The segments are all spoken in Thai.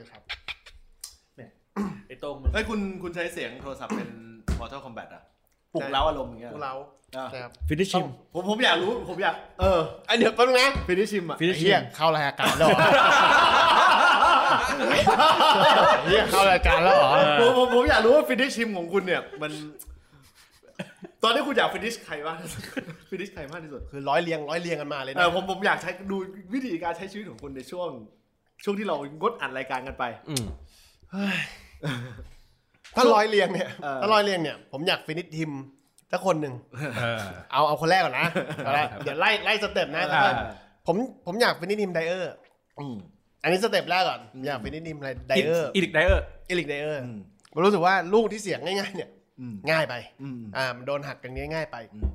อ่าครับเลยครับไอ้โต้งมันเฮ้ยคุณคุณใช้เสียงโทรศัพท์เป็น Mortal Kombat อะปลุกเร้าอารมณ์อย่างเงี้ยพวกเราอะครับ finish him ผมผมอยากรู้ผมอยากเออไอะเดี๋ยวแป๊บนึงนะ finish him อะ finish เฮียเข้ารายการแล้วเหรอเฮียเข้ารายการแล้วเหรอ ผมผมผมอยากรู้ว่า finish him ของคุณเนี่ยมัน ตอนนี้คุณอยาก finish ใครบ้าง finish ใครมากที่สุดคือร้อยเรียงร้อยเรียงกันมาเลยเอนะ อผมผมอยากใช้ดูวิธีการใช้ชีวิตของคุณในช่วง ช่วงที่เรางดอัดรายการกันไปอืมถ้าร้อยเรียงเนี่ยเออถ้าร้อยเรียงเนี่ย ผมอยาก finish him สักคนหนึ่งเออเอาเอาคนแรกก่อนนะเอาละเดี๋ยวไล่ไล่ step นะอ่าผมผมอยาก finish him ไดเออร์อืมอันนี้ step แรกก่อนผมอยาก finish him ไดเออร์เอริกไดเออร์เอริกไดเออร์อืมผมรู้สึกว่าลูกที่เสียง่ายๆเนี่ยอืมง่ายไปอืมอ่ามันโดนหักกันง่ายๆไปอืม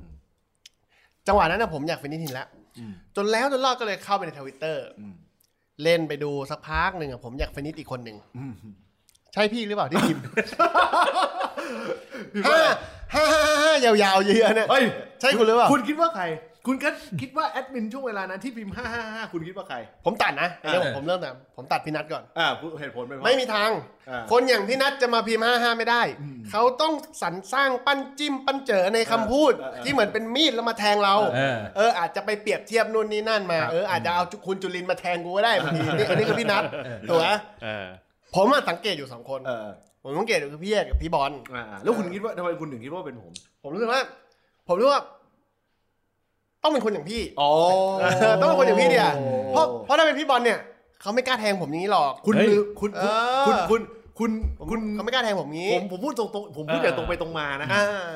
จังหวะนั้นนะผมอยากฟินิชทีมแล้วอืมจนแล้วจนรอดก็เลยเข้าไปในทวิตเตอร์อืม เล่นไปดูสักพักหนึ่งอะผมอยากฟินิชอีกคนหนึ่งอืมใช่พี่หรือเปล่าที่พิมพ์พี่ห้าว่าห้าห้าห้ายาวๆเยอะๆเนี่ยเฮ้ย ใช่คุณหรือเปล่า คุณคิดว่าใคร คุณก็คิดว่าแอดมินช่วงเวลานั้นที่พิมพ์555 คุณคิดว่าใคร ผมตัดนะเรื่องเออผมเริ่มแต่ผมตัดพี่นัทก่อนอ่าพูดเหตุผลเป็นเพราะไม่มีทางอ่าคนอย่างพี่นัทจะมาพิมพ์ห้าห้าไม่ได้อืมเขาต้องสรรสร้างปั้นจิ้มปั้นเจอในคำพูดเออเออที่เหมือนเป็นมีดแล้วมาแทงเราเออเอออาจจะไปเปรียบเทียบนู่นนี่นั่นมาเอออาจจะเอาคุณจุลินมาแทงกูก็ได้บางทีนี่อันนี้คือพี่นัทถูกไหมเออผมอะสังเกตอยู่สองคนเออผมสังเกตอยู่คือพี่เอกกับพี่บอลอ่าแล้วคุณคิดว่าทำไมคุณถึงคิดว่าเป็นผม ผมรู้สึกว่า ผมรู้ว่า ต้องเป็นคนอย่างพี่อ๋อเออต้องเป็นคนอย่างพี่เนี่ยเพราะเพราะถ้าเป็นพี่บอลเนี่ยเขาไม่กล้าแทงผมอย่างนี้หรอก คุณเฮ้ยลืมคุณเอคุณอคุณคุณผมคุณเขาไม่กล้าแทงผมงี้ ผมผมพูดตรงๆผมพูดอย่างตรงไปตรงมานะอ่า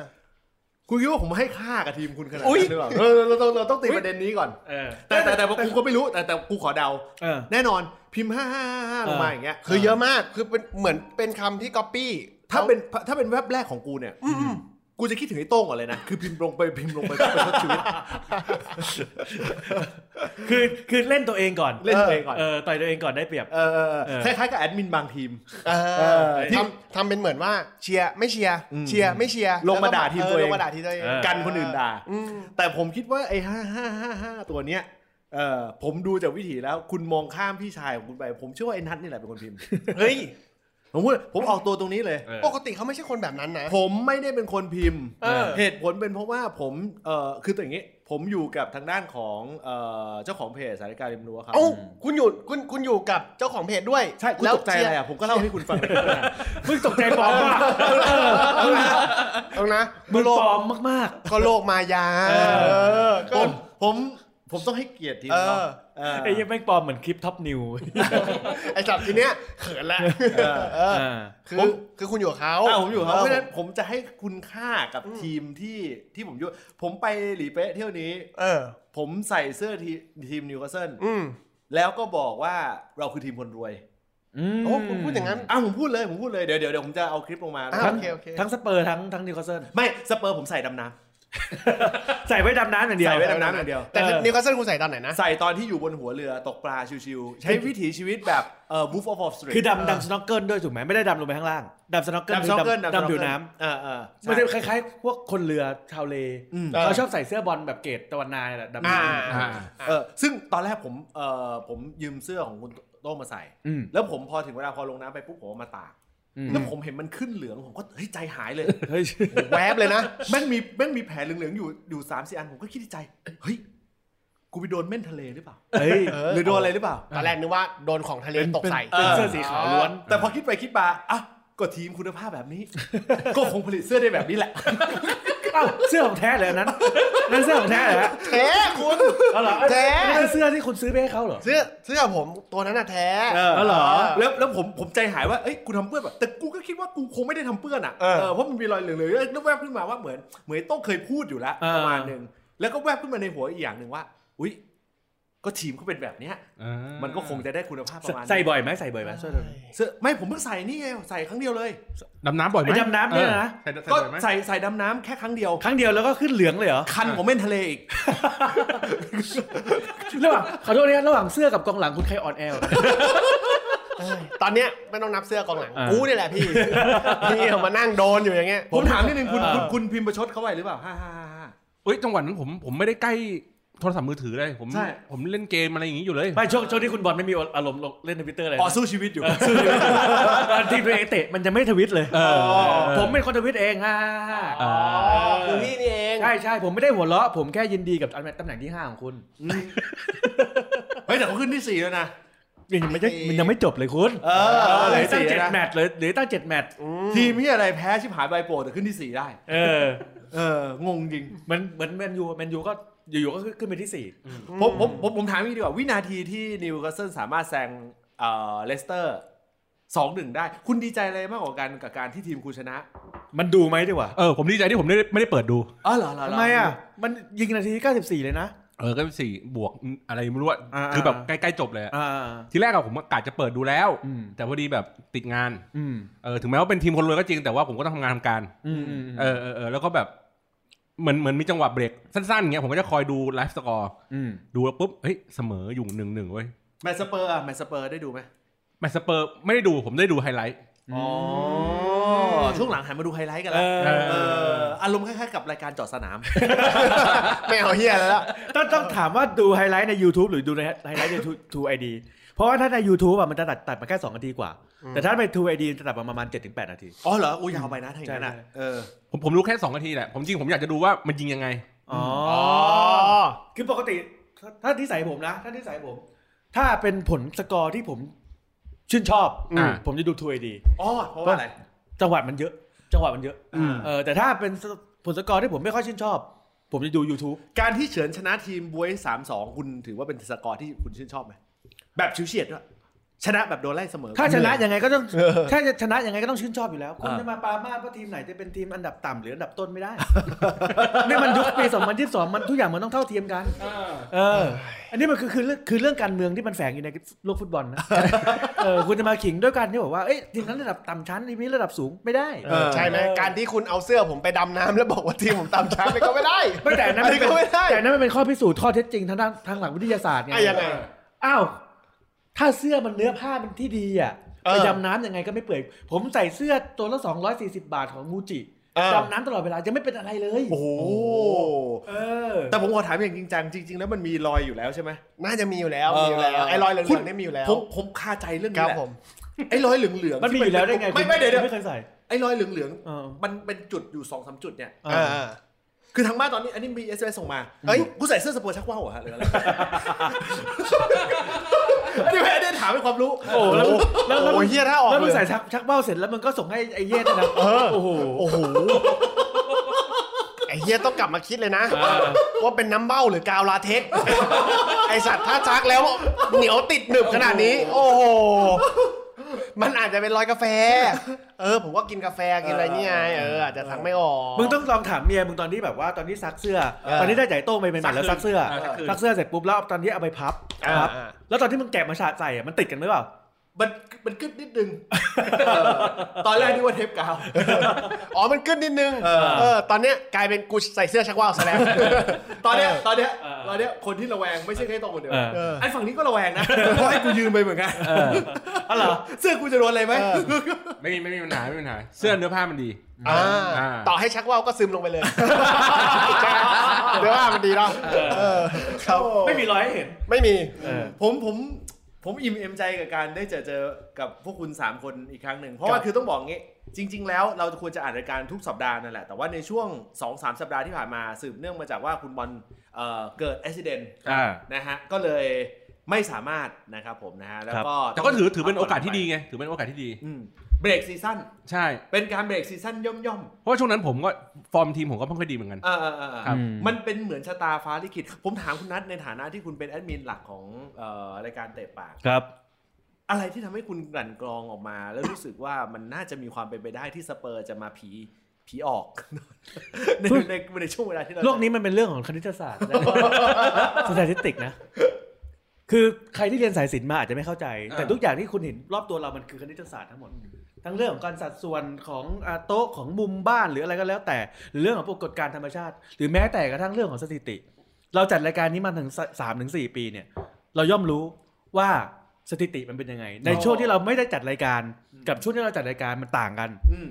คุณคิดว่าผมให้ค่ากับทีมคุณขนาดอุ๊ยนั้นหรือเปล่าเออเราต้องเราต้องตีประเด็นนี้ก่อนเออแต่แต่แต่กูก็ไม่รู้แต่แต่กูขอเดาเออแน่นอนพิมพ์ห้าห้าห้าลงมาอย่างเงี้ยคือเยอะมากคือเป็นเหมือนเป็นคำที่ก๊อปปี้ถ้าเป็นถ้าเป็นแว็บแรกของกูเนี่ยอืม กูจะคิดถึงไอ้โต้งก่อนเลยนะ คือพิมพ์ลงไปพิมพ์ลงไปเพื่อประชดชีวิต คือคือเล่นตัวเองก่อนเล่นตัวเองก่อน เออต่อยตัวเองก่อนได้เปรียบ เออเออเออเออคล้ายๆกับแอดมินบางทีมเอเอออที่ ทำทำเป็นเหมือนว่าเชียร์ไม่เชียร์อืมเชียร์ไม่เชียร์ลงมาด่าทีมตัวเอง ลงมาด่าทีมตัวเองเออ กันคนอื่นด่า อืมแต่ผมคิดว่าไอ้ห้าห้าห้าห้าตัวเนี้ยเออผมดูจากวิถีแล้ว คุณมองข้ามพี่ชายของคุณไป ผมเชื่อว่าไอ้นัทนี่แหละเป็นคนพิมพ์ เฮ้ย ผมพูดผมออกตัวตรงนี้เลย เออ ปกติเขาไม่ใช่คนแบบนั้นนะ ผมไม่ได้เป็นคนพิมพ์ เออ เหตุผลเป็นเพราะว่าผมเออคืออย่างนี้ผมอยู่กับทางด้านของเออเจ้าของเพจสายการริมรั้วครับ เอ้าคุณอยู่คุณคุณอยู่กับเจ้าของเพจด้วยใช่คุณตกใจอะไรอะผมก็เล่าให้คุณฟัง มึงตกใจปลอมมากเอานะมึงโลปกลอมมาก ก็โลกมายาเออ เออผก็มผม ผมต้องให้เกียรติทีมเขาเออเออๆไอ้ยังไม่งปลอมเหมือนคลิปท็อปนิวไอ้สัตว์ทีเนี้ยเขินละเออคือผมคือคุณอยู่กับเขาอ่าผมอยู่ครับเเพราะฉะนั้นผมจะให้คุณค่ากับทีมที่ที่ผมอยู่ผมไปหลีเป๊ะเที่ยวนี้ เออ ผมใส่เสื้อทีทีมนิวคาสเซิลอืมแล้วก็บอกว่าเราคือทีมคนรวยโอ้คุณพูดอย่างนั้นอ้าวผมพูดเลยผมพูดเลยเดี๋ยวเดี๋ยวเดี๋ยวผมจะเอาคลิปลงมาอะทั้งโอเคโอเคทั้งสเปอร์ทั้งทั้งนิวคาสเซิลไม่สเปอร์ผมใส่ดำน้ ใส่ไว้ดำน้ำอย่างำเดียวใส่ไว้ดำน้ำอย่างเดียวแต่เออนิวคาสเซิลคุณใส่ตอนไหนนะใส่ตอนที่อยู่บนหัวเรือตกปลาชิวๆใช้วิถีชีวิตแบบเอ่อ Wolf of Wall Street คือดำดำ snorkel ด้วยถูกไหมไม่ได้ดำลงไปข้างล่างดำสโนว์เกิลดำคืซออกเกิลดำดำผิวน้อ่าอ่าำใช่มันจะคล้ายๆพวกคนเรือชาวเลอืมเขาชอบใส่เสื้อบอลแบบเกรดตะวันนายแหละดำอ่าน้ำอ่าเออซึ่งตอนแรกผมเอ่อผมยืมเสื้อของคุณโต้งมาใส่อืมแล้วผมพอถึงเวลาพอลงน้ำไปปุ๊บผมเอามาตากอืม แล้วผมเห็นมันขึ้นเหลืองผมก็เฮ้ยใจหายเลยเฮ้ยแวบเลยนะแม่งมีแม่งมีแผลเหลืองๆอยู่อยู่สามสี่อันผมก็คิดในใจเฮ้ยกูไปโดนเม่นทะเลหรือเปล่าเฮ้ยเออหรือโดนอะไรหรือเปล่าตอนแรกนึกว่าโดนของทะเลตกใส่เป็นเสื้อสีขาวล้วน แต่พอคิดไปคิดมาอะก็ทีมคุณภาพแบบนี้ ก็คงผลิตเสื้อได้แบบนี้แหละ เอ้าเสื้อของแท้เลยอันนั้นนั่นเสื้อของแท้เหรอฮะแท้คุณเอาเหรอแท้อันนี้คือเสื้อที่คุณซื้อไปให้เขาเหรอเสื้อเสื้อผมตัวนั้นน่ะแท้เออเอาเหรอแล้วแล้วผมผมใจหายว่าเอ้ยกูทำเปื้อนแบบแต่กูก็คิดว่ากูคงไม่ได้ทำเปื้อนอะเออเพราะมันมีรอยเหลืองๆแล้วแวบขึ้นมาว่าเหมือนเหมือนต้องเคยพูดอยู่แล้วเออประมาณหนึ่งแล้วก็แวบขึ้นมาในหัวอีกอย่างหนึ่งว่า อุ้ย ก็ทีมเขาเป็นแบบเนี้ยมันก็คงจะได้คุณภาพประมาณนี้ใส่บ่อยไหมใส่บ่อยไหมเสื้อตัวนี้เสื้อไม่ผมเพิ่งใส่นี่ไงใส่ครั้งเดียวเลยดำน้ำบ่อยไหมไอ้ดำน้ำเนี่ยนะออใส่ใส่ก็บ่อยไหมใส่ใส่ดำน้ำแค่ครั้งเดียว ครั้งเดียวแล้วก็ขึ้นเหลืองเลยเหรอคันผมเม่นทะเลอีกระหว่างขอโทษนะระหว่างเสื้อกับกองหลังคุณใครอ่อนแอวะเตอนเนี้ยไม่ต้องนับเสื้อกองหลังอ่ากูนี่แหละพี่พี่เอามานั่งโดนอยู่อย่างเงี้ยผมถามนิดนึงคุณเออคุณคุณพิมพ์ประชดเขาไว้หรือเปล่าฮ่าฮ่าฮ่าฮ่าเอ้ยจังหวะนั้นผมผมไม่ได้ใกล้ โทรศัพท์มือถือเลยผมใช่ ผมเล่นเกมอะไรอย่างงี้อยู่เลยไม่ช่วงช่วงที่คุณบอลไม่มีอารมณ์ลงเล่นทวิตเตอร์เลยอ๋อสู้ชีวิตอยู่ ตอนทีมตัวเองเตะมันจะไม่ทวิตเลย เออ ผมเป็นคนทวิตเองฮ่าอ่าคือพี่นี่เองใช่ใช่ผมไม่ได้หัวเราะผมแค่ยินดีกับตำแหน่งที่ห้าของคุณเฮ้ยแต่เขาขึ้นที่สี่แล้วนะ ยังไม่ได้มันยังไม่จบเลยคุณเออเหลืเลยอตั้งสี่เจ็ดนะ แมตช์เลยเหลือตั้งเจ็ดแมตช์ทีมที่อะไรแพ้ชิบหายใบโปรแต่ขึ้นที่สี่ได้ เออ เอองงจริงเหมือนเหมือนแมนยูแมนยูก็ อยู่ๆก็ขึ้นไปที่สี่ผมผมผมผมถามพี่ดีกว่าวินาทีที่นิวคาสเซิลสามารถแซงเอ่อเลสเตอร์สองหนึ่งได้ คุณดีใจอะไรมากกว่ากันกับการที่ทีมคุณชนะ มันดูไหมดีกว่าเออผมดีใจที่ผมไม่ได้ไม่ได้เปิดดูอ๋อเหรอเหรอเหรทำไมอะ มันยิงนาทีที่94 เลยนะ เออก็สี่บวกอะไรไม่รู้อะอ่า คือแบบใกล้ๆจบเลยอะอ่า ทีแรกอะผมกะจะเปิดดูแล้ว อืม แต่พอดีแบบติดงานอืมเออถึงแม้ว่าเป็นทีมคนรวยก็จริงแต่ว่าผมก็ต้องทำงานทำการ อืมอืมเออเออเออแล้วก็แบบ เหมือนเหมือนมีจังหวะเบรกสั้นๆอย่างเงี้ยผมก็จะคอยดู live score อืมดูแล้วปุ๊บเฮ้ยเสมออยู่หนึ่งหนึ่งเว้ยแมตช์สเปอร์อะแมตช์สเปอร์ได้ดูไหมแมตช์สเปอร์ไม่ได้ดูผมได้ดูไฮไลท์อ๋อช่วงหลังหันมาดูไฮไลท์กันเอแล้วอเอออารมณ์คล้ายๆกับรายการเจาะสนาม ไม่เอาเฮียแล้วต้องต้องถามว่าดูไฮไลท์ใน YouTube หรือดูในไฮไลท์ใน True ID เพราะว่าถ้าใน YouTube อะมันจะตัดตัดมาแค่2นาทีกว่า แต่ถ้าเป็น True ID จะตัดมาประมาณ7-8นาที อ๋อเหรออุ้ยยาวไปนะถ้าอย่างนั้นอะใช่ใช่เออผมผมรู้แค่สองนาทีแหละผมจริงผมอยากจะดูว่ามันยิงยังไงอ๋ออ๋อคือปกติถ้าถ้าที่ใส่ผมนะถ้าที่ใส่ผม ถ้าเป็นผลสกอร์ที่ผมชื่นชอบอ่าผมจะดู True ID อ๋อเพราะว่าอะไรจังหวัดมันเยอะ จังหวัดมันเยอะอืมเออแต่ถ้าเป็นผลสกอร์ที่ผมไม่ค่อยชื่นชอบ ผมจะดู YouTube การที่เฉินชนะทีมบวยสามสองคุณถือว่าเป็นสกอร์ที่คุณชื่นชอบไหม แบบชิวเฉียดด้วยชนะแบบโดนไล่เสมอ ถ้าชนะยังไงก็ต้องถ้าจะชนะยังไงก็ต้องชื่นชอบอยู่แล้ว คุณอ่าจะมาปรามาสว่าทีมไหนจะเป็นทีมอันดับต่ำหรืออันดับต้นไม่ได้นี่มันยุคปี2022มันทุกอย่างมันต้องเท่าเทียมกันเออ อันนี้มันคือคือเรื่องคือเรื่องการเมืองที่มันแฝงอยู่ในโลกฟุตบอลนะเออคุณจะมาขิงด้วยกันที่บอกว่าเอ้ยทีมนั้นระดับต่ำชั้นทีมนี้ระดับสูงไม่ได้เออใช่ไหมการที่คุณเอาเสื้อผมไปดำน้ำแล้วบอกว่าทีมผมตามช้างไปก็ไม่ได้ไม่แต่อันนั้นอัมันนนี้เป็นก็ไม่ได้แต่อันนั้นมันเป็นข้อพิสูจน์ข้อเท็จจริงทางด้านทางหลักวิทยาศาสตร์ไงอะยังไงอ้าว ถ้าเสื้อมันเนื้อผ้ามันที่ดีอะเออไปดำน้ำยังไงก็ไม่เปื่อย ผมใส่เสื้อตัวละ 240 บาทของมูจิเออดำน้ำตลอดเวลายังไม่เป็นอะไรเลย โอ้โหเออ แต่ผมขอถามอย่างจริงจังจริง ๆ แล้วมันมีรอยอยู่แล้วใช่ไหมน่าจะมีอยู่แล้วมีอยู่แล้วไอ้รอยเหลืองๆเนี่ยมีอยู่แล้วผมผมคาใจเรื่องคนี้รับแหละผมไอ้รอยเหลืองๆมันมีอยู่แล้วได้ไงไม่ไม่เดี๋ยวเดี๋ยวไม่เคยใส่ไอ้รอยเหลืองเออๆมันเป็นจุดอยู่สองสามจุดเนี่ยเอออ่า คือทางบ้านตอนนี้อันนี้มีเอสเอส่งมาเอ้ยกูใส่เสื้อสเปอร์ชักว่าวเหรอฮะหรืออะไรอันนี้ไม่อันนี้ถามเป็นความรู้โอ้แล้วแล้วแล้วโอ้ยเฮียถ้าออกแล้วมึงเลยใส่ชักชักเบ้าเสร็จแล้วมึงก็ส่งให้ไอ้เย่ด้วยนะ โอ้โหโอ้โหไอ้เฮียต้องกลับมาคิดเลยนะ ว่าเป็นน้ำเบ้าหรือกาวลาเท็กซ์ไอสัตว์ถ้าชักแล้วเหนียวติดหนึบขนาดนี้ โอ้โห มันอาจจะเป็นรอยกาแฟ เออ ผมก็กินกาแฟกินอะไรนี่ไงเอออาจจะทักไม่ออก มึงต้องลองถามเมียมึงตอนที่แบบว่าตอนที่ซักเสื้อเออตอนที่ได้จ่ายโต้งไปใหม่ๆแล้วซักเสื้อซักคืนซักเสื้อเสร็จปุ๊บแล้วตอนที่เอาไปพับอ่าพับอ่าแล้วตอนที่มึงแกะมาฉาดใส่อะมันติดกันหรือเปล่า มันมันกึดนิดนึงเออตอนแรกนึกว่าเทปกาว อ๋อมันขึ้นนิดนึงเออเออ ตอนเนี้ยกลายเป็นกูใส่เสื้อชักว่าวซะแล้ว ตอนเนี้ยตอนเนี้ยเออตอนเนี้ยคนที่ระแวงไม่ใช่แค่ตรงคนเดียวเออเออไอ้ฝั่งนี้ก็ระแวงนะเพราะให้กูยืนไปเหมือนกันเอออ๋อเหรอ เสื้อกูจะโดนอะไรไหมเออไม่มีไม่มีปัญหาไม่มีปัญหา เสื้อเนื้อผ้ามันดีอ่าอ่าต่อให้ชักว่าวก็ซึมลงไปเลยเดี๋ยวว่ามันดีเนาะเออครับไม่มีรอยให้เห็น ไม่มีเออผมผม ผมอิ่มเอมใจกับการได้เจอเจอกับพวกคุณ 3 คนอีกครั้งหนึ่ง เพราะว่าคือต้องบอกงี้ จริง ๆ แล้วเราควรจะอ่านรายการทุกสัปดาห์นั่นแหละ แต่ว่าในช่วง 2-3 สัปดาห์ที่ผ่านมาสืบเนื่องมาจากว่าคุณบอลเอ่อเกิดอุบิเหตุอ่านะฮะก็เลยไม่สามารถนะครับผมนะฮะแล้วก็แต่ก็ถือถือเป็นโอกาสที่ดีไงถือเป็นโอกาสที่ดีอืม เบรกซีซั่นใช่ เป็นการเบรกซีซั่นย่อมย่อมเพราะว่าช่วงนั้นผมก็ฟอร์มทีมผมก็ไม่ค่อยดีเหมือนกันๆอ่าอ่าอ่าครับ มันเป็นเหมือนชะตาฟ้าลิขิต ผมถามคุณนัทในฐานะที่คุณเป็นแอดมินหลักของเอ่อรายการเตะปาก ครับ อะไรที่ทำให้คุณกลั่นกรองออกมา แล้วรู้สึกว่ามันน่าจะมีความเป็นไปได้ที่สเปอร์จะมาผีผีออก ในในในช่วงเวลาที่เราโลกนี้มันเป็นเรื่องของคณิตศาสตร์สถิติกนะ คือใครที่เรียนสายศิลป์มาอาจจะไม่เข้าใจ แต่ทุกอย่างที่คุณเห็นรอบตัวเรามันคือคณิตศาสตร์ทั้งหมด ทั้งเรื่องของการสัดส่วนของอ่าโต๊ะของมุมบ้านหรืออะไรก็แล้ว แต่หรือเรื่องของปรากฏการณ์ธรรมชาติ หรือแม้แต่กระทั่งเรื่องของสถิติ เราจัดรายการนี้มาถึงสามถึงสี่ปีเนี่ย เราย่อมรู้ว่าสถิติมันเป็นยังไง ในช่วงที่เราไม่ได้จัดรายการ กับช่วงที่เราจัดรายการมันต่างกันอืม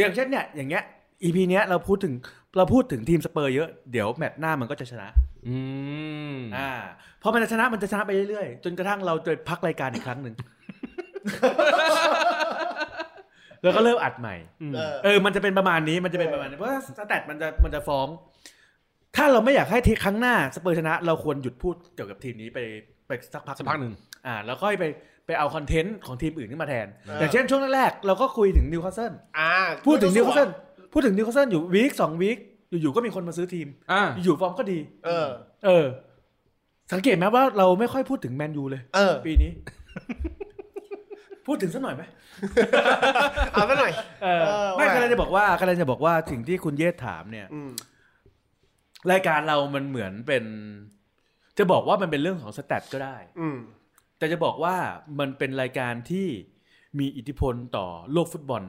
อย่างเช่นเนี่ยอย่างเงี้ย EP เนี้ยเราพูดถึงเราพูดถึงทีมสเปอร์เยอะเดี๋ยวแมตช์หน้ามันก็จะชนะ อืมอ่าพอมันจะชนะมันจะชนะไปเรื่อยๆ จนกระทั่งเราจะพักรายการอีกครั้งหนึ่ง แล้วก็เริ่มอัดใหม่เออเออ มันจะเป็นประมาณนี้มันจะเป็นประมาณนี้เพราะว่า stat มันจะมันจะฟ้อง ถ้าเราไม่อยากให้ทีครั้งหน้าสเปอร์ชนะ เราควรหยุดพูดเกี่ยวกับทีมนี้ไปไปสักพักสักพักหนึ่งอ่า แล้วค่อยไปไปเอาคอนเทนต์ของทีมอื่นขึ้นมาแทนเออออย่างเช่นช่วงแรกๆเราก็คุยถึงนิวคาสเซิลอ่าพูดถึงนิวคาสเซิลพูดถึงนิวคาสเซิลอยู่ week สอง week อยู่ๆก็มีคนมาซื้อทีมอ่าอยู่ๆฟอร์มก็ดี เออ เออ สังเกตไหมว่าเราไม่ค่อยพูดถึงแมนยูเลย เออ ปีนี้ พูดถึงสักหน่อยไหมเอาไปหน่อยเออเออไม่ว่ากำลังจะบอกว่ากำลังจะบอกว่าสิ่งที่คุณเยศถามเนี่ยอืมรายการเรามันเหมือนเป็น จะบอกว่ามันเป็นเรื่องของ stat ก็ได้ อืมแต่จะบอกว่ามันเป็นรายการที่มีอิทธิพลต่อโลกฟุตบอล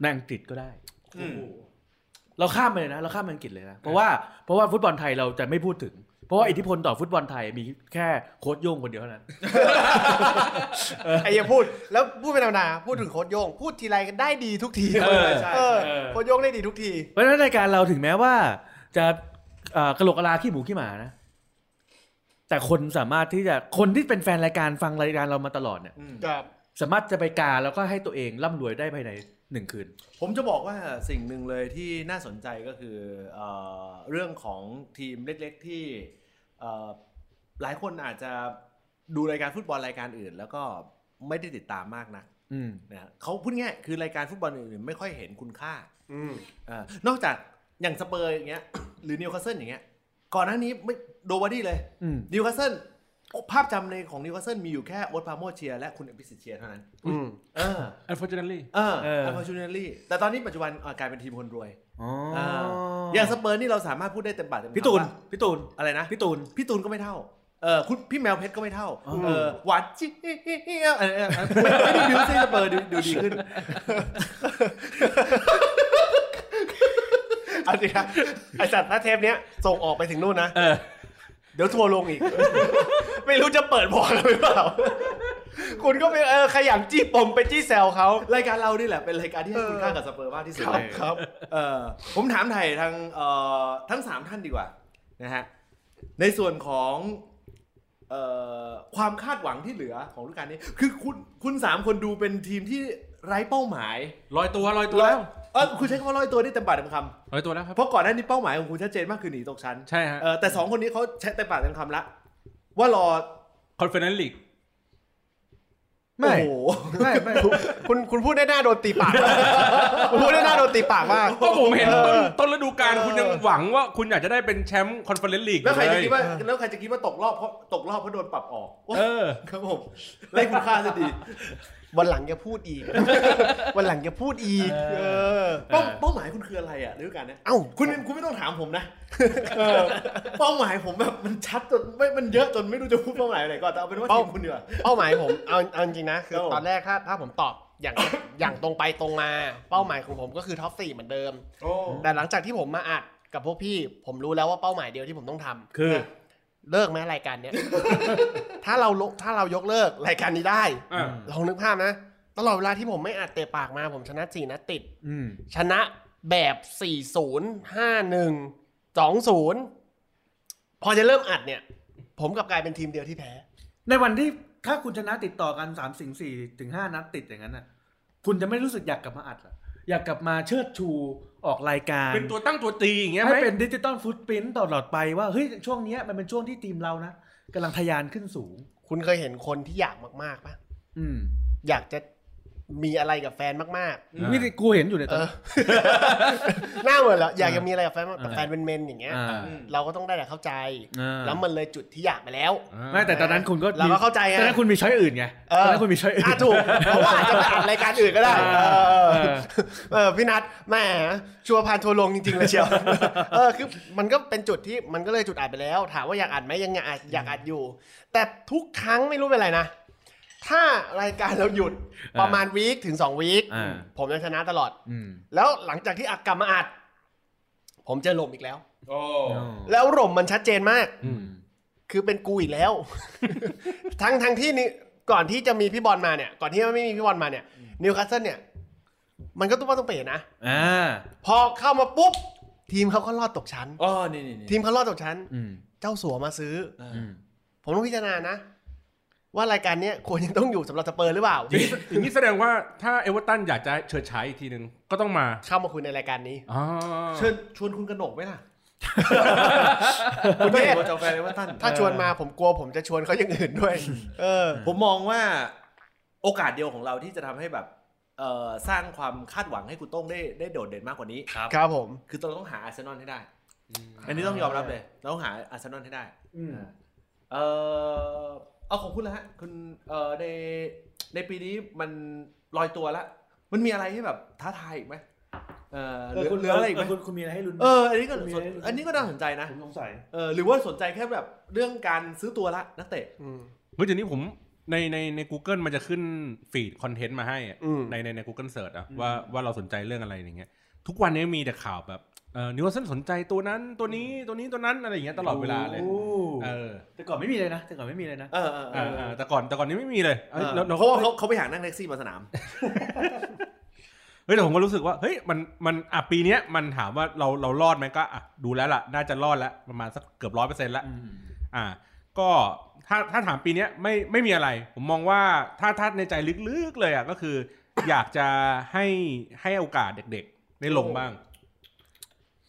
ในอังกฤษก็ได้อืมเราข้ามไปเลยนะ เราข้ามไปอังกฤษเลยนะ เพราะว่าเพราะว่าฟุตบอลไทยเราจะไม่พูดถึง เพราะว่าอิทธิพลต่อฟุตบอลไทยมีแค่โค้ชโย่งคนเดียวเท่านั้นไอ้อยังพูดแล้วพูดเป็นธรรมดาพูดถึงโค้ดโยงพูดทีไรกันได้ดีทุกทีเออใช่เออเออโค้ดโยงได้ดีทุกที เพราะฉะนั้นรายการเราถึงแม้ว่า จะเอ่อกระโหลกกะลาขี้หมูขี้หมานะแต่คนสามารถที่จะคนที่เป็นแฟนรายการฟังรายการเรามาตลอดเนี่ยอืมครับสามารถจะไปกาแล้วก็ให้ตัวเองร่ำรวยได้ภายในหนึ่งคืน ผมจะบอกว่าสิ่งหนึ่งเลยที่น่าสนใจก็คือเออเรื่องของทีมเล็ก ๆ ที่เอ่อ หลายคนอาจจะดูรายการฟุตบอลรายการอื่น แล้วก็ไม่ได้ติดตามมากนะอืมนะฮะเขาพูดง่ายคือรายการฟุตบอลอื่นๆไม่ค่อยเห็นคุณค่าอืมเออนอกจากอย่างสเปอร์อย่างเงี้ย หรือนิวคาสเซิลอย่างเงี้ย ก่อนหน้านี้ nobody เลยอืมนิวคาสเซิลภาพจำในของนิวคาสเซิลมีอยู่แค่โอ๊ตปราโมชเชียร์และคุณอภิสิทธิ์เชียร์เท่านั้นอืมเออ unfortunately เออเออ unfortunately แต่ตอนนี้ปัจจุบันเอ่อกลายเป็นทีมคนรวย อ๋ออ่าอย่างสเปอร์นี่เราสามารถพูดได้เต็มปากเต็มคำพี่ตูนว่าพี่ตูนอะไรนะพี่ตูน พี่ตูนก็ไม่เท่าเออคุณพี่แมวเพชรก็ไม่เท่าอ๋อเออหวานจิ๊บเออเออเออไม่ไม่ได้บิวซี่สเปอร์ดูดูดีขึ้นเอาจริงนะไอสัตว์ถ้าเทปเนี้ยส่งออกไปถึงนู่นนะ เออ เดี๋ยวทัวร์ลงอีก ไม่รู้จะเปิดบอกหรือเปล่า คุณก็ไปเออขยันจี้ปมไปจี้แซวเขารายการเรานี่แหละเป็นรายการที่ให้คุณค่ากับสเปอร์มากที่สุดครับเลยครับเออผมถามไทยทางเอ่อทั้งสามท่านดีกว่านะฮะในส่วนของเอ่อความคาดหวังที่เหลือของฤดูกาลนี้ คือคุณคุณสามคนดูเป็นทีมที่ไร้เป้าหมายลอยตัวลอยตัวแล้วเออคุณใช้คำว่าลอยตัวได้เต็มปากเต็มคำลอยตัวแล้วครับเพราะก่อนหน้านี้เป้าหมายของคุณชัดเจนมากคือหนีตกชั้นใช่ฮะเออแต่สองคนนี้เขาใช้เต็มปากเต็มคำละว่ารอ conference league ไม่โอ้โห ไม่ไม่คุณคุณพูดได้หน้าโดนตีปากคุณพูดได้หน้าโดนตีปากมากก็ผมเห็นต้นเออต้นฤดูกาลเออคุณยังหวังว่าคุณอยากจะได้เป็นแชมป์ conference league แล้วใครจะเลยคิดว่าแล้วใครจะคิดว่าตกรอบเพราะตกรอบเพราะโดนปรับออก เออครับผมไล่คุณค่าจะดีวันหลังอย่าพูดอีก วันหลังอย่าพูดอีก เออ เป้าเป้าหมายคุณคืออะไรอะฤดูกาลเนี้ยเอ้าคุณคุณไม่ต้องถามผมนะเออเป้าหมายผมแบบมันชัดจนไม่มันเยอะจนไม่รู้จะพูดเป้าหมายอะไรก่อนแต่เอาเป็นว่าเป้าทีมคุณดีกว่า เป้าหมายผมเอาเอาจริงๆนะคือครับผมตอนแรกถ้าถ้าผมตอบอย่างอย่างตรงไปตรงมา เป้าหมายของผมก็คือท็อปสี่เหมือนเดิมโอ้แต่หลังจากที่ผมมาอัดกับพวกพี่ผมรู้แล้วว่าเป้าหมายเดียวที่ผมต้องทำคือ เลิกไหมรายการเนี้ย ถ้าเราลถ้าเรายกเลิกรายการนี้ได้อ่าลองนึกภาพนะ ตลอดเวลาที่ผมไม่อัดเตะปากมาผมชนะสี่นัดติด อืม ชนะแบบสี่ศูนย์ห้าหนึ่งสองศูนย์พอจะเริ่มอัดเนี่ย ผมกลับกลายเป็นทีมเดียวที่แพ้ ในวันที่ถ้าคุณชนะติดต่อกันสามสิงสี่ถึงห้านัดติดอย่างนั้นน่ะ คุณจะไม่รู้สึกอยากกลับมาอัดเหรออยากกลับมาเชิดชู ออกรายการ เป็นตัวตั้งตัวตีอย่างเงี้ยไหให้มเป็นดิจิตอลฟุตปรินต์ตลอดไปว่าเฮ้ยช่วงเนี้ยมันเป็นช่วงที่ทีมเรานะกำลังทะยานขึ้นสูง คุณเคยเห็นคนที่อยากมากๆปะอืมอยากจะ มีอะไรกับแฟนมากนี่กูเห็นอยู่ในยๆตเออนอหน้าเหมือนแล้วอยากจะมีอะไรกับแฟนมากแต่แฟนเป็นเมนอย่างเงี้ยอ่าเราก็ต้องได้แต่เข้าใจอ่าแล้วมันเลยจุดที่อยากไปแล้วไม่แต่ตอนนั้นคุณก็เราก็เข้าใจไงตอนนั้นคุณมีช้อยอื่นไงเออตอนนั้นคุณมีช้อยอื่นอะถูกเพราะว่าอาจจะไปอัดรายการอื่นก็ได้เอเอออเออพี่นัทแหมชัวร์พานทัวร์ลงจริงๆเลยเชียวเออคือมันก็เป็นจุดที่มันก็เลยจุดอัดไปแล้ว ถามว่าอยากอัดไหมยังไงอัดอยากอัดอยู่ แต่ทุกครั้งไม่รู้เป็นไรนะ ถ้ารายการเราหยุดประมาณวีคถึงสองวีคอ่าผมจะชนะตลอดอืมแล้วหลังจากที่อัดกลับมาอัด ผมเจอลมอีกแล้วโอ้แล้วลมมันชัดเจนมากอืมคือเป็นกูอีกแล้ว ทั้งทั้งที่นี่ก่อนที่จะมีพี่บอลมาเนี่ย ก่อนที่ไม่มีพี่บอลมาเนี่ยนิวคาสเซิลเนี่ย มันก็ต้องว่าต้องเปลี่ยนนะอ่าพอเข้ามาปุ๊บ ทีมเขาก็รอดตกชั้นอ๋อนี่นี่นี่ทีมเขารอดตกชั้นอืมเจ้าสัวมาซื้ออ่าอืมผมต้องพิจารณานะ ว่ารายการเนี้ยควรยังต้องอยู่สำหรับสเปอร์หรือเปล่าอย่างนี้อย่างนี้แสดงว่าถ้าเอเวอร์ตันอยากจะเฉิดฉายอีกทีหนึ่งก็ต้องมาเข้ามาคุยในรายการนี้อ๋อเชิญชวนคุณกนกไหมล่ะคุณไม่เห็นว่าเจ้าแฟนเอเวอร์ตันถ้าชวนมาผมกลัวผมจะชวนเขาอย่างอื่นด้วย เออ ผมมองว่าโอกาสเดียวของเราที่จะทำให้แบบเอ่อสร้างความคาดหวังให้คุณโต้งได้ได้โดดเด่นมากกว่านี้ครับครับผม คือเราต้องหาอาร์เซนอลให้ได้ อันนี้ต้องยอมรับเลย เราต้องหาอาร์เซนอลให้ได้อืมเออ เอาของคุณละฮะคุณเอ่อในในปีนี้มันลอยตัวละมันมีอะไรที่แบบท้าทายอีกไหมเออเหลือเหลืออะไรอีกไหมคุณคุณมีอะไรให้ลุ้นเอออันนี้ก็มีสนอะไรอันนี้ก็น่าสนใจนะผมสงสัยเออหรือว่าสนใจแค่แบบเรื่องการซื้อตัวละนักเตะอืมเฮ้ยเดี๋ยวนี้ผมในในใน Google มันจะขึ้น feed คอนเทนต์มาให้อะอืม ในในใน Google Search อะว่าว่าเราสนใจเรื่องอะไรอย่างเงี้ยทุกวันนี้มีแต่ข่าวแบบ เออนิวซันสนใจตัวนั้นตัวนี้ตัวนี้ตัวนั้นอะไรอย่างเงี้ยตลอดเวลาเลยโอ้เออแต่ก่อนไม่มีเลยนะแต่ก่อนไม่มีเลยนะเออเออเอเอออเออแต่ก่อนแต่ก่อนนี้ไม่มีเลยเอ้ยเออแล้วแล้วเพราะว่าเขาเขาไปหานั่งแท็กซี่มาสนามเฮ้ยแต่ผมก็รู้สึกว่าเฮ้ยมันมันอะปีเนี้ยมันถามว่าเราเรารอดไหมก็อะดูแล้วล่ะ น่าจะรอดแล้วประมาณสักเกือบร้อยเปอร์เซ็นต์ละอ่า ก็ถ้าถ้าถามปีเนี้ยไม่ไม่มีอะไร ผมมองว่าถ้าถ้าในใจลึกๆเลยอะก็คือ อยากจะให้ให้โอกาสเด็กๆได้ลงบ้าง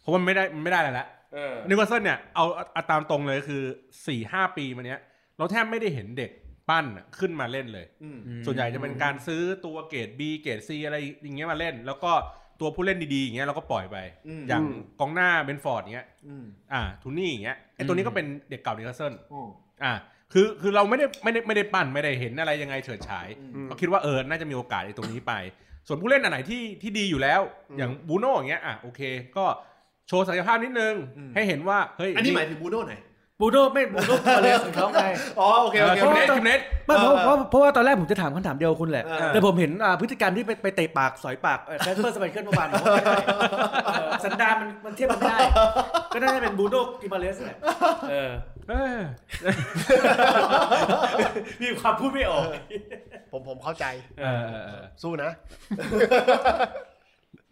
เพราะว่ามันไม่ได้มันไม่ได้อะไรแล้วเออนิวคาสเซิลเนี่ยเอาเอาตามตรงเลยคือสี่ห้าปีมาเนี้ย เราแทบไม่ได้เห็นเด็กปั้นอะขึ้นมาเล่นเลยอืมส่วนใหญ่จะเป็นการซื้อตัวเกรด B เกรด C อะไรอย่างเงี้ยมาเล่น แล้วก็ตัวผู้เล่นดีๆอย่างเงี้ยเราก็ปล่อยไปอืมอย่างกองหน้าเบรนท์ฟอร์ดเงี้ยอืมอ่าโทนี่อย่างเงี้ยไอตัวนี้ก็เป็นเด็กเก่านิวคาสเซิลอืมอ่าคือคือเราไม่ได้ไม่ได้ไม่ได้ปั้นไม่ได้เห็นอะไรยังไงเฉิดฉายอืมเราคิดว่าเออน่าจะมีโอกาสในตรงนี้ไป ส่วนผู้เล่นอันไหนที่ที่ดีอยู่แล้ว อย่างบรูโน่อย่างเงี้ยอะโอเค ก็ โชว์ศักยภาพนิดนึง ให้เห็นว่าเฮ้ยอันนี้หมายถึงบรูโน่ไหนบูโดไม่บูโดมาเลสของเขาไงอ๋อโอเคเอโออเคคิโอมเคเนสคิมเนสไม่เพราะเออเพราะเพราะว่าตอนแรกผมจะถามคำถามเดียวกับคุณแหละเออแต่ผมเห็นอ่าพฤติกรรมที่ไปไปเตะปากสอยปากแคสเปอร์สไปเคิลเมื่อวานผมว่าไม่ได้เออสันดานมันมันเทียบกันไม่ได้ ก็น่าจะเป็นบูโดกิมาเลสแหละเออเออมีความพูดไม่ออก ผมผมเข้าใจเออเออเออสู้นะ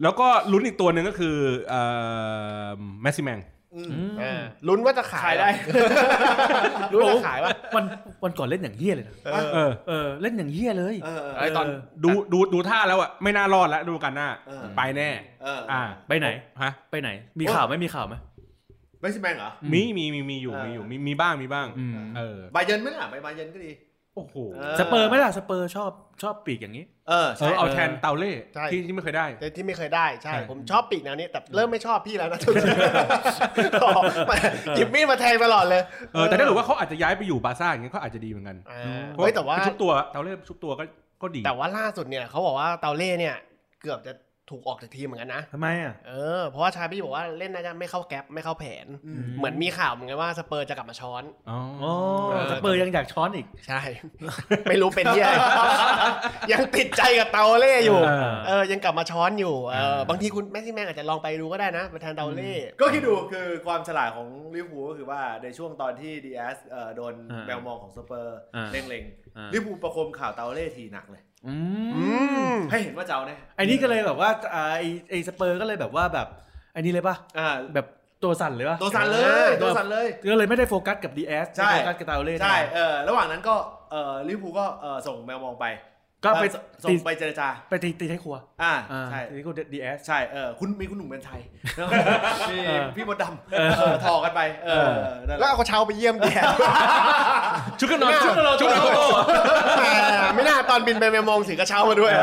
แล้วก็ลุ้นอีกตัวหนึ่งก็คือเอ่อแมสซิแมงอืมอ่าลุ้นว่าจะขายขายได้ลุ้นว่าจะขายป่ะวันวันก่อนเล่นอย่างเฮี้ยเลยนะเออเออเออเล่นอย่างเฮี้ยเลยเออเออไอ้ตอนดูดูดูท่าแล้วอะไม่น่ารอดแล้วดูกันหน้าเออไปแน่เอออ่า ไปไหนฮะไปไหน มีข่าวไหมมีข่าวไหมไม่ใช่แมงเหรอมีมีมีมีอยู่มีอยู่มีมีบ้างมีบ้างอืมเออบาเยิร์นไหมล่ะไปบาเยิร์นก็ดีโอ้โหเออสเปอร์ไหมล่ะสเปอร์ชอบชอบปีกอย่างนี้ เออเอใช่อเอาแทนเตาเล่ใช่ที่ที่ไม่เคยได้แต่ที่ไม่เคยได้ใช่ใช่ผมชอบปีกแนวนี้แต่เริ่มไม่ชอบพี่แล้วนะหยิบมีดมาแทงตลอดเลยเออแต่ถ้าเกิดว่าเขาอาจจะย้ายไปอยู่บาร์ซ่าอย่างเงี้ยเขาอาจจะดีเหมือนกันอ่าเพราะเฮ้ยแต่ว่าชุบตัวเตาเล่ชุบตัวก็ก็ดี แต่ว่าล่าสุดเนี่ยเขาบอกว่าเตาเล่เนี่ย เกือบจะ ถูกออกจากทีมเหมือนกันนะทำไมอะเออเพราะว่าชาบี้บอกว่าเล่นน่าจะไม่เข้าแก๊ปไม่เข้าแผนอืมเหมือนมีข่าวเหมือนกันว่าสเปอร์จะกลับมาช้อนอ๋ออ๋อเออสเปอร์ยังอยากช้อนอีกใช่ ไม่รู้เป็นที่อะไรยังติดใจกับเตาเล่อยู่เออเออยังกลับมาช้อนอยู่เออเออบางทีคุณแม็กซี่แมนอาจจะลองไปดูก็ได้นะไปแทนเตาเล่ก็คิดดูคือความฉลาดของลิเวอร์พูลก็คือว่าในช่วงตอนที่ดีแอสเอ่อโดนอ่าแมวมองของสเปอร์อ่าเล็งอ่าๆลิเวอร์พูลประโคมข่าวเตาเล่ทีหนักเลยอือืมม ให้เห็นว่าเจ้าแน่ไอ้นี่ก็เลยแบบว่าอ่าไอ้ไอ้สเปอร์ก็เลยแบบว่าแบบไอ้นี่เลยป่ะอ่าแบบตัวสั่นเลยป่ะตัวสั่นเลเอยอตัวสั่นเลยก็เลยไม่ได้โฟกัสกับดีเอสใช่โฟกัสกับตาเล่ใช่เออระหว่างนั้นก็เอ่อลิเวอร์พูลก็เอ่อส่งแมวมองไป ก็ไปเอ่อส่ตีงไปเจรจา ไปตีตีให้ครัว อ่าอ่าใช่ตีกูดีเอสใช่เออคุณมีคุณหนุ่มเป็นชัยมีเออพี่มดดำเออเออทอกันไป เออนั่นแหแล้วละเอากระเช้าไปเยี่ยมแกชุดกันนอนชุดกันนอนชุดกันนอนแหมไม่น่าตอนบินไปแมวมองถือกระเช้ามาด้วยเอ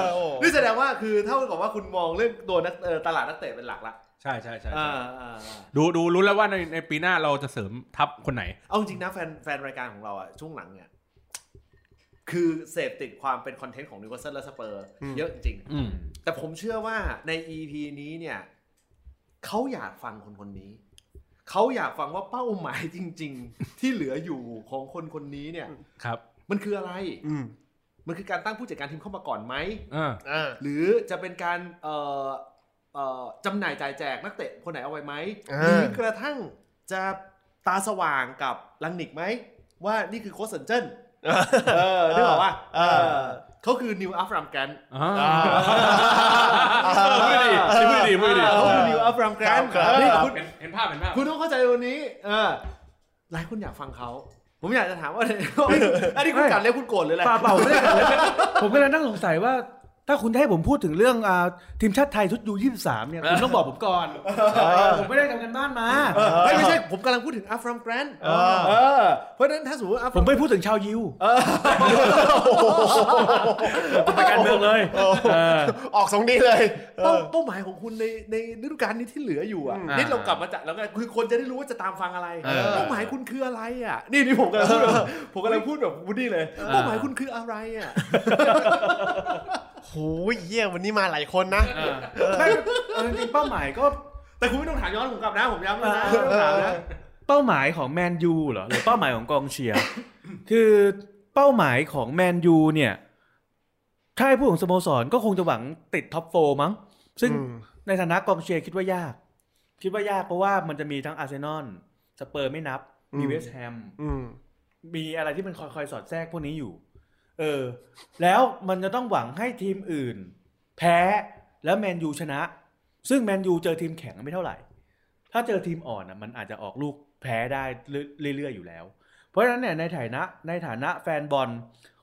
อโอ้นี่แสดงว่าคือเท่ากับว่าคุณมองเรื่องตัวนักเอ่อตลาดนักเตะเป็นหลักละใช่ใช่ใช่อ่าอ่าอ่าดูดูรู้แล้วว่าในในปีหน้าเราจะเสริมทัพคนไหน เอาจริงนะแฟนแฟนรายการของเราอะช่วงหลังเนี่ย คือเสพติดความเป็นคอนเทนต์ของนิวคาสเซิลและสเปอร์เยอะจริงอืมๆแต่ผมเชื่อว่าใน EP นี้เนี่ยเขาอยากฟังคนคนนี้ เขาอยากฟังว่าเป้าหมายจริง ๆ ที่เหลืออยู่ของคนคนนี้เนี่ยครับ มันคืออะไรอืมมันคือการตั้งผู้จัดการทีมเข้ามาก่อนไหมอ่าอ่าหรือจะเป็นการเอ่อเอ่อจำหน่ายจ่ายแจกนักเตะคนไหนเอาไว้ไหมอ่าหรือกระทั่งจะตาสว่างกับลังนิกไหมว่านี่คือโค้ชเซนเจิ้น เออนึกออกป่ะเอเอออเขาคือ new อัฟรัมแกรนท์อ่าพูดดีพูดดีพูดดีเขาคือ new อัฟรัมแกรนท์ครับนี่ครับคุณเห็นเห็นภาพเห็นภาพคุณต้องเข้าใจวันนี้เออหลายคนอยากฟังเขาผมอยากจะถามว่าอันนี้คุณกัดแล้วคุณโกรธหรืออะไรเปล่าเปล่าไม่ได้กันเลยผมก็เลยนั่งสงสัยว่า ถ้าคุณจะให้ผมพูดถึงเรื่องอ่าทีมชาติไทยชุด U 23เนี่ยคุณต้องบอกผมก่อนผมไม่ได้ทำกันบ้านมาไม่ไม่ใช่ผมกำลังพูดถึงอัฟรัมแกรนเออเออเพราะฉะนั้นถ้าสมมติว่าอัฟผมไม่พูดถึงชาวยิวผมไปการเมืองเลยเออออกทรงนี้เลยเอเป้าอเป้าหมายของคุณในในฤดูกาลนี้ที่เหลืออยู่อะอืมนี่เรากลับมาจากแล้วไงคือคนจะได้รู้ว่าจะตามฟังอะไรเออเป้าหมายคุณคืออะไรอะนี่นี่ผมกำลังพูดแบบผมกำลังพูดแบบวูดดี้เลยเป้าหมายคุณคืออะไรอะ โหเยี่ยวันนี้มาหลายคนนะไม่เอาจริงๆเป้าหมายก็ แต่คุณไม่ต้องถามย้อนผมกลับนะผมย้ำแล้วนะไม่ต้องถามนะเป้าหมายของแมนยูเหรอหรือเป้าหมายของกองเชียร์คือเป้าหมายของแมนยูเนี่ยถ้าให้พูดของสโมสรก็คงจะหวังติด top four มั้ง ซึ่งอืมในฐานะกองเชียร์คิดว่ายาก คิดว่ายากเพราะว่ามันจะมีทั้งอาร์เซนอลสเปอร์ไม่นับ มีอืมเวสต์แฮมอืมมีอะไรที่มันคอยๆสอดแทรกพวกนี้อยู่ เออ แล้วมันจะต้องหวังให้ทีมอื่น แพ้แล้วแมนยูชนะ ซึ่งแมนยูเจอทีมแข็งไม่เท่าไหร่ ถ้าเจอทีมอ่อนอะมันอาจจะออกลูกแพ้ได้เรื่อยๆอยู่แล้ว เพราะฉะนั้นเนี่ยในฐานะในฐานะแฟนบอล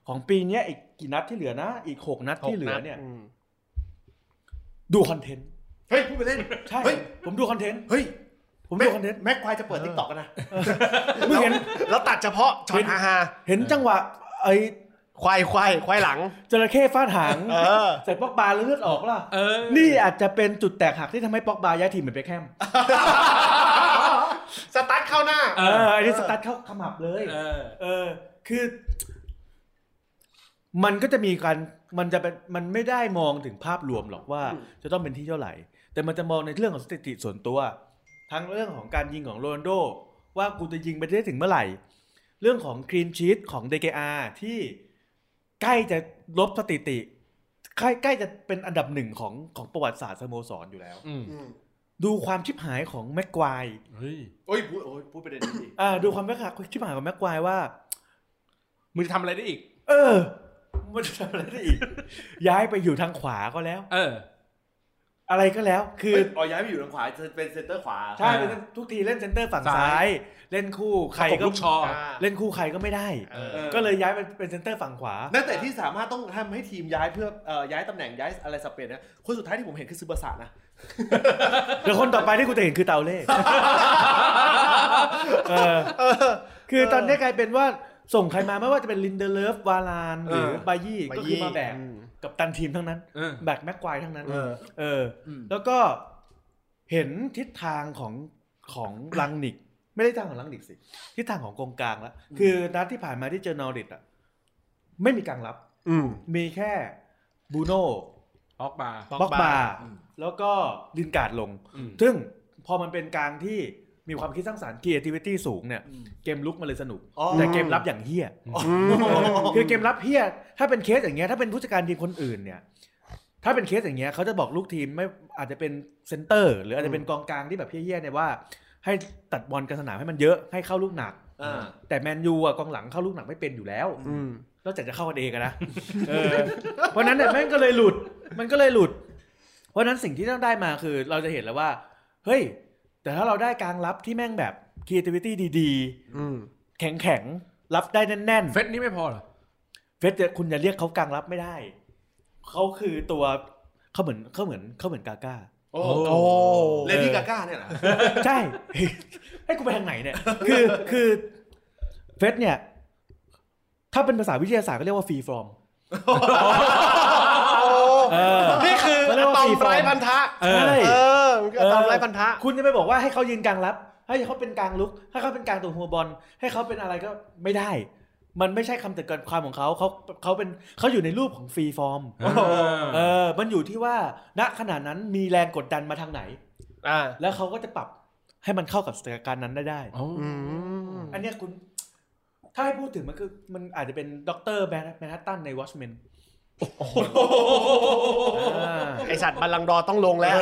ของปีเนี้ยอีกกี่นัดที่เหลือนะ อีกหกนัดที่เหลือเนี่ยอืมดูคอนเทนต์เฮ้ยพูดไปเล่นใช่เฮ้ยผมดูคอนเทนต์เฮ้ยผมดูคอนเทนต์แม็กควายจะเปิด TikTok กันนะมึงเห็นแล้วตัดเฉพาะช็อตฮาฮาเห็นจังหวะไอ้ ควายควายควายหลัง จระเข้ฟาดหางเออ ใส่ปอกบาแล้วเลือดออกล่ะเออ นี่อาจจะเป็นจุดแตกหักที่ทำให้ปอกบาย้ายทีมเหมือนเบคแฮมสตั๊ดเข้าหน้า เอออันนี้สตั๊ดเข้าขมับเลย เออ เออ คือ มันก็จะมีการ มันจะเป็น มันไม่ได้มองถึงภาพรวมหรอกว่า จะต้องเป็นที่เท่าไหร่ แต่มันจะมองในเรื่องของสถิติส่วนตัว ทั้งเรื่องของการยิงของโรนลโด ว่ากูจะยิงไปได้ถึงเมื่อไหร่ เรื่องของคลีนชีตของ DKR ที่ ใกล้จะลบสถิติ ใกล้ใกล้จะเป็นอันดับหนึ่งของของประวัติศาสตร์สโมสรอยู่แล้วอืมดูความชิบหายของแม็กควายเฮ้ยโอ้ยพูดโอ้ยพูดประเด็นนี้ดิอ่าดูความแม็กชิบหายของแม็กควายว่า มึงจะทำอะไรได้อีก เออ มันจะทำอะไรได้อีก ย้ายไปอยู่ทางขวาก็แล้ว เออ อะไรก็แล้ว คือเฮ้ยอ๋อย้ายไปอยู่ทางขวาจะเป็นเซนเตอร์ขวาใช่เป็นทุกทีเล่นเซนเตอร์ฝั่งซ้ายซ้ายเล่นคู่ใครประกบก็ลุคชอว์เล่นคู่ใครก็ไม่ได้เออก็เลยย้ายไปเป็นเซนเตอร์ฝั่งขวานักเตะที่สามารถต้องทำให้ทีมย้ายเพื่อเอ่อย้ายตำแหน่งย้ายอะไรสับเปลี่ยนนะคนสุดท้ายที่ผมเห็นคือซูเปอร์สานะเดี๋ยวคนต่อไปที่กูจะเห็นคือเตาเล่เออคือตอนนี้กลายเป็นว่าส่งใครมาไม่ว่าจะเป็นลินเดเลฟวารานหรือเออบายี่ก็คือมาแบกอืม กัปตันทีมทั้งนั้นเออแบกแม็กควายทั้งนั้น เออเอออมแล้วก็เห็นทิศทางของของลังนิก ไม่ได้ทางของลังนิกสิ ทิศทางของกองกลางแล้วคือนัดที่ผ่านมาที่เจอนอริชอะ ไม่มีกลางรับอืมมีแค่บรูโน่ปอกบาป็อกป็อกบาบา แล้วก็ลินการ์ดลงอืมซึ่งพอมันเป็นกลางที่ มีความคิดสร้างสรรค์ creativity สูงเนี่ยเกมรุกมันเลยสนุกอ๋อแต่เกมรับอย่างเหี้ยคือเกมรับเหี้ยถ้าเป็นเคสอย่างเงี้ยถ้าเป็นผู้จัดการทีมคนอื่นเนี่ย ถ้าเป็นเคสอย่างเงี้ยเขาจะบอกลูกทีมไม่อาจจะเป็นเซนเตอร์ หรืออาจจะเป็นกองกลางที่แบบเหี้ยๆเนี่ยว่า ให้ตัดบอลกลางสนามให้มันเยอะให้เข้าลูกหนักอ่าแต่แมนยูอะกองหลังเข้าลูกหนักไม่เป็นอยู่แล้วอืมนอกจากจะเข้ากันเองอะนะเออเพราะฉะนั้นเนี่ยแม่งก็เลยหลุด มันก็เลยหลุด เพราะฉะนั้นสิ่งที่ต้องได้มาคือ เราจะเห็นแล้วว่า เฮ้ย แต่ถ้าเราได้กลางรับที่แม่งแบบ creativity ดีอืมๆแข็งๆรับได้แน่นเฟสนี่ไม่พอเหรอๆเฟสจะคุณจะเรียกเขากลางรับไม่ได้เขาคือตัวเขาเหมือนเขาเหมือนเขาเหมือนกาก้าโอ้โอ้เลดี้กาก้าเนี่ยนะใช่ให้กูไปทางไหนเนี่ย คือคือเฟรดเนี่ย ถ้าเป็นภาษาวิทยาศาสตร์ก็เรียกว่า free form เออนี่คือเขาเรียกว่าอะตอม free form ไร้พันธะใช่ เออมันคืออะตอมไร้พันธะคุณจะไปบอกว่าให้เขายืนกลางรับ ให้เขาเป็นกลางรุก ให้เขาเป็นกลางตัวหัวบอล ให้เขาเป็นอะไรก็ไม่ได้ มันไม่ใช่คำจำกัดความของเขาเขาเขาเป็นเขาอยู่ในรูปของ free form เออ มันอยู่ที่ว่าณขณะนั้นมีแรงกดดันมาทางไหน อ่า แล้วเขาก็จะปรับให้มันเข้ากับสถานการณ์นั้นได้ได้อ๋ออืมอันเนี้ยคุณ ถ้าให้พูดถึงมันคือมันอาจจะเป็นด็อกเตอร์แมนฮัตตันในวอชแมนอ่า ไอสัตว์บัลลังก์ดอร์ต้องลงแล้ว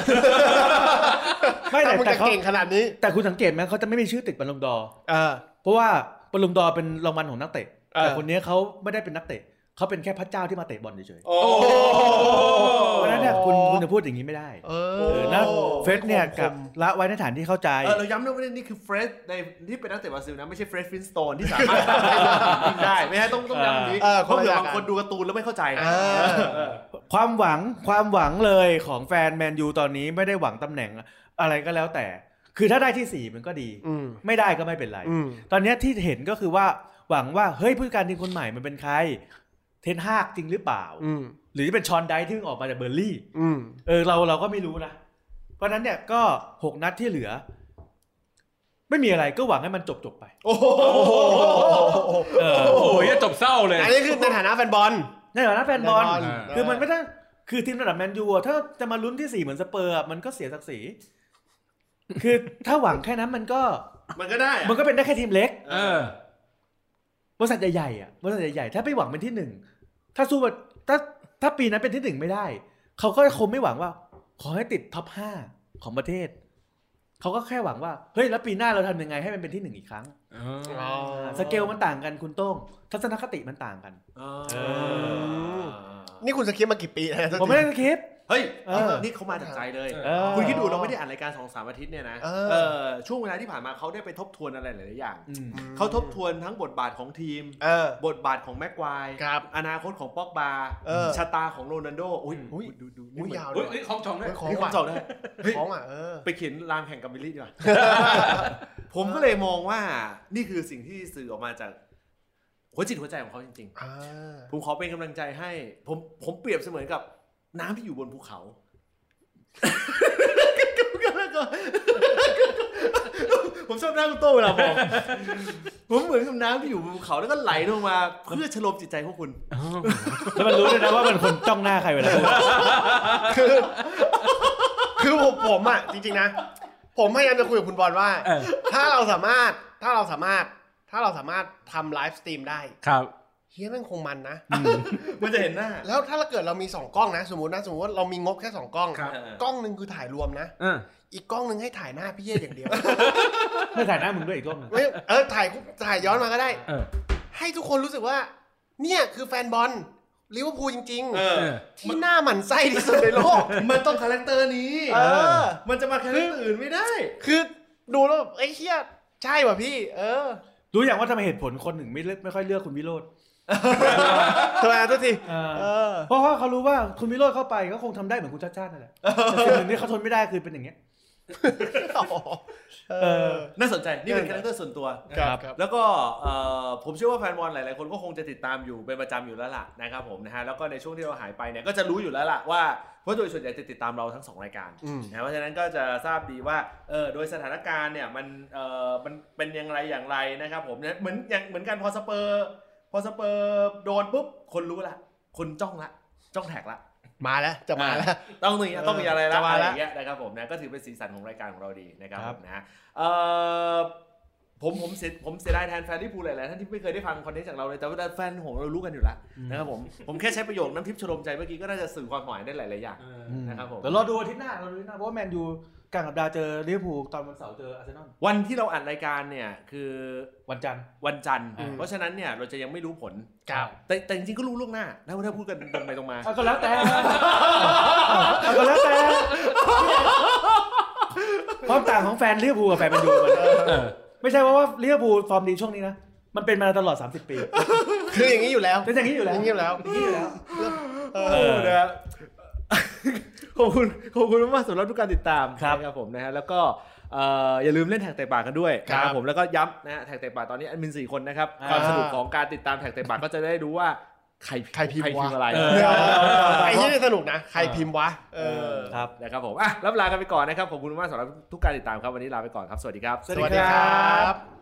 ไม่แต่ถ้ามึงแต่จะเขา เก่งขนาดนี้แต่คุณสังเกตไหมเขาจะไม่มีชื่อติดบัลลงดอร์เออ เพราะว่าบัลลงดอร์เป็นรางวัลของนักเตะ เออ แต่คนนี้เขาไม่ได้เป็นนักเตะ เขาเป็นแค่พระเจ้าที่มาเตะบอลเฉยโอ้ๆเพราะฉะนั้นเนี่ยคุณคุณจะพูดอย่างนี้ไม่ได้ เอเอออนะเฟรดเนี่ยคกับมละไว้ในฐานที่เข้าใจ เออเราย้ำนะว่านี่คือเฟรดในที่เป็นนักเตะบราซิลนะไม่ใช่เฟรดฟลินท์สโตนที่สามารถยิงได้ ไม่ใช่ต้องต้องย้ำอย่างนี้เออเพราะเผื่อคนละบางคนดูการ์ตูนแล้วไม่เข้าใจเออความหวังความหวังเลยของแฟนแมนยูตอนนี้ไม่ได้หวังตำแหน่งอะไรก็แล้วแต่ คือถ้าได้ที่สี่มันก็ดีอืมไม่ได้ก็ไม่เป็นไรอืมตอนเนี้ยที่เห็นก็คือว่าหวังว่าเฮ้ยผู้จัดการทีมคนใหม่มันเป็นใคร เทนฮากจริงหรือเปล่าอืมหรือจะเป็นฌอนไดช์ที่เพิ่งออกมาจากเบิร์นลีย์อืมเออเราเราก็ไม่รู้นะ เพราะฉะนั้นเนี่ยก็หกนัดที่เหลือ ไม่มีอะไรก็หวังให้มันจบจบๆไป โอ้โหเออโอ้ยจบเศร้าเลย อันนี้คือในฐานะแฟนบอลในฐานะแฟนบอลแฟนบอลคือมันไม่ได้คือทีมระดับแมนยูอะถ้าจะมาลุ้นที่สี่เหมือนสเปอร์อะมันก็เสียศักดิ์ศรีคือถ้าหวังแค่นั้นมันก็ มันก็ได้อะมันก็เป็นได้แค่ทีมเล็กเออบริษัทใหญ่ๆอะบริษัทใหญ่ๆถ้าไปหวังเป็นที่หนึ่ง ถ้าสู้แบบถ้าถ้าปีนั้นเป็นที่หนึ่งไม่ได้ เขาก็คงไม่หวังว่า ขอให้ติดท็อปห้าของประเทศ เขาก็แค่หวังว่าเฮ้ยแล้วปีหน้าเราทำยังไงให้มันเป็นที่หนึ่งอีกครั้งสเกลมันต่างกันคุณโต้งทัศนคติมันต่างกันอ๋อเออนี่คุณสคริปต์มากี่ปีแล้วผมไม่ได้คิด เฮ้ยเออนี่เขามาจากใจเลย เออ คุณคิดดูเราไม่ได้อ่านรายการสองสามอาทิตย์เนี่ยนะเออ เออช่วงเวลาที่ผ่านมาเขาได้ไปทบทวนอะไรหลายๆอย่างอืม เขาทบทวนทั้งบทบาทของทีม เออ บทบาทของแม็กควายครับอนาคตของป๊อกบาเออชะตาของโรนัลโดอุ้ยอุ้ยดูดูอุ้ยยาวเลเฮ้ยยเฮ้ยของจองด้วยเฮ้ยของนี่ผมว่ะจบได้ ของอะเออ ไปเขียนรามแข่งกับมิลลี่ดีกว่า ผมก็เลยมองว่านี่คือสิ่งที่สื่อออกมาจากหัวจิตหัวใจของเขาจริงอ่า ๆ ผมขอเป็นกำลังใจให้ ผมผมเปรียบเสมือนกับ น้ำที่อยู่บนภูเขาผมชอบหน้าคุณโต้เวลามองผมเหมือนกับน้ำที่อยู่บนภูเขาแล้วก็ไหลลงมา เพื่อชโลมจิตใจพวกคุณแล้วมันรู้ด้วยนะว่ามันคนจ้องหน้าใครเวลาพูดคือคือผมผมอะจริงๆนะ ผมพยายามจะคุยกับคุณบอลว่าเออถ้าเราสามารถถ้าเราสามารถ ถ้าเราสามารถทำ live stream ได้ครับ เฮียแม่งคงมันนะ มันจะเห็นหน้า แล้วถ้าเราเกิดเรามีสองกล้องนะ สมมตินะสมมติว่าเรามีงบแค่สองกล้องครับกล้องหนึ่งคือถ่ายรวมนะเอออีกกล้องหนึ่งให้ถ่ายหน้าพี่เย่อย่างเดียว ไม่ถ่ายหน้ามึงด้วยอีกรอบหนึ่งไม่เออถ่ายถ่ายย้อนมาก็ได้เออให้ทุกคนรู้สึกว่า เนี่ยคือแฟนบอลลิเวอร์พูลจริงเออเออๆที่หน้าหมันไส้ที่สุดในโลก มันต้อง character นี้เออมันจะมา character อื่นไม่ได้ คือดูแล้วแบบไอ้เฮียใช่ป่ะพี่ เออรู้อย่างว่าทำไมเหตุผลคนหนึ่งไม่เลือกไม่ค่อยเลือกคุณวิโรจน์ ทำไมอะทุกทีเออเออเพราะว่าเขารู้ว่าคุณวิโรจน์เข้าไปก็คงทำได้เหมือนคุณชัชชาตินั่นแหละแต่สิ่งหนึ่งที่เขาทนไม่ได้คือเป็นอย่างเงี้ยเออน่าสนใจนี่เป็น character ส่วนตัว ครับครับแล้วก็เอ่อผมเชื่อว่าแฟนบอลหลาย ๆ คนก็คงจะติดตามอยู่เป็นประจำอยู่แล้วล่ะนะครับผมนะฮะแล้วก็ในช่วงที่เราหายไปเนี่ยก็จะรู้อยู่แล้วล่ะว่าเพราะโดยส่วนใหญ่จะติดตามเราทั้งสองรายการอืมนะเพราะฉะนั้นก็จะทราบดีว่าเออโดยสถานการณ์เนี่ยมันเออมันเป็นอย่างไรอย่างไรนะครับผมเนี่ยเหมือนอย่างเหมือนกันพอสเปอร์ พอสเปอร์โดนปุ๊บคนรู้ละคนจ้องละ จ้องแท็กละมาแล้วจะมาแล้วต้องมีต้องมีอะไรละจะมาอะไรละอย่างเงี้ยนะครับผมนะก็ถือเป็นสีสันของรายการของเราดีนะครับครับผมนะเอ่อผมผมเสียผมเสียดายแทนแฟนลิเวอร์พูลหลายๆท่านที่ไม่เคยได้ฟัง content จากเราเลยแต่ว่าแฟนของเรารู้กันอยู่แล้วนะครับผมผมแค่ใช้ประโยคน้ำทิพย์ชโลมใจเมื่อกี้ก็น่าจะสื่อความหมายได้หลายๆอย่างนะครับผมเดี๋ยวรอดูอาทิตย์หน้าเราดูอาทิตย์หน้าเพราะว่าแมนยู กลางสัปดาห์เจอลิเวอร์พูลตอนวันเสาร์เจออาร์เซนอลวันที่เราอัดรายการเนี่ยคือวันจันทร์วันจันทร์อืมเพราะฉะนั้นเนี่ยเราจะยังไม่รู้ผลครับแต่แต่จริงๆก็รู้ล่วงหน้าถ้าถ้าพูดกันตรงไปตรงมาเอาก็แล้วแต่เอาก็แล้วแต่ความต่างของแฟนลิเวอร์พูลกับแฟนแมนยูมันเออไม่ใช่ว่าว่าลิเวอร์พูลฟอร์มดีช่วงนี้นะมันเป็นมาตลอด 30 ปี คืออย่างนี้อยู่แล้วเป็นอย่างนี้อยู่แล้วอย่างนี้อยู่แล้วอย่างนี้อยู่แล้วโอ้นะฮะ ขอบคุณขอบคุณมากๆสำหรับทุกการติดตามครับนะครับผมนะฮะแล้วก็เอ่ออย่าลืมเล่นแท็กเตะปากกันด้วยครับนะครับผมแล้วก็ย้ำนะฮะแท็กเตะปากตอนนี้แอดมินสี่คนนะครับความสนุกของการติดตามแท็กเตะปากก็จะได้รู้ว่าใครใครพิมพ์ใครพิมพ์วะอะไรเออไอ้ที่สนุกนะ ใครพิมพ์วะเออครับนะครับผมอะรับลากันไปก่อนนะครับขอบคุณมากสำหรับทุกการติดตามครับวันนี้ลาไปก่อนครับ สวัสดีครับ สวัสดีครับครับ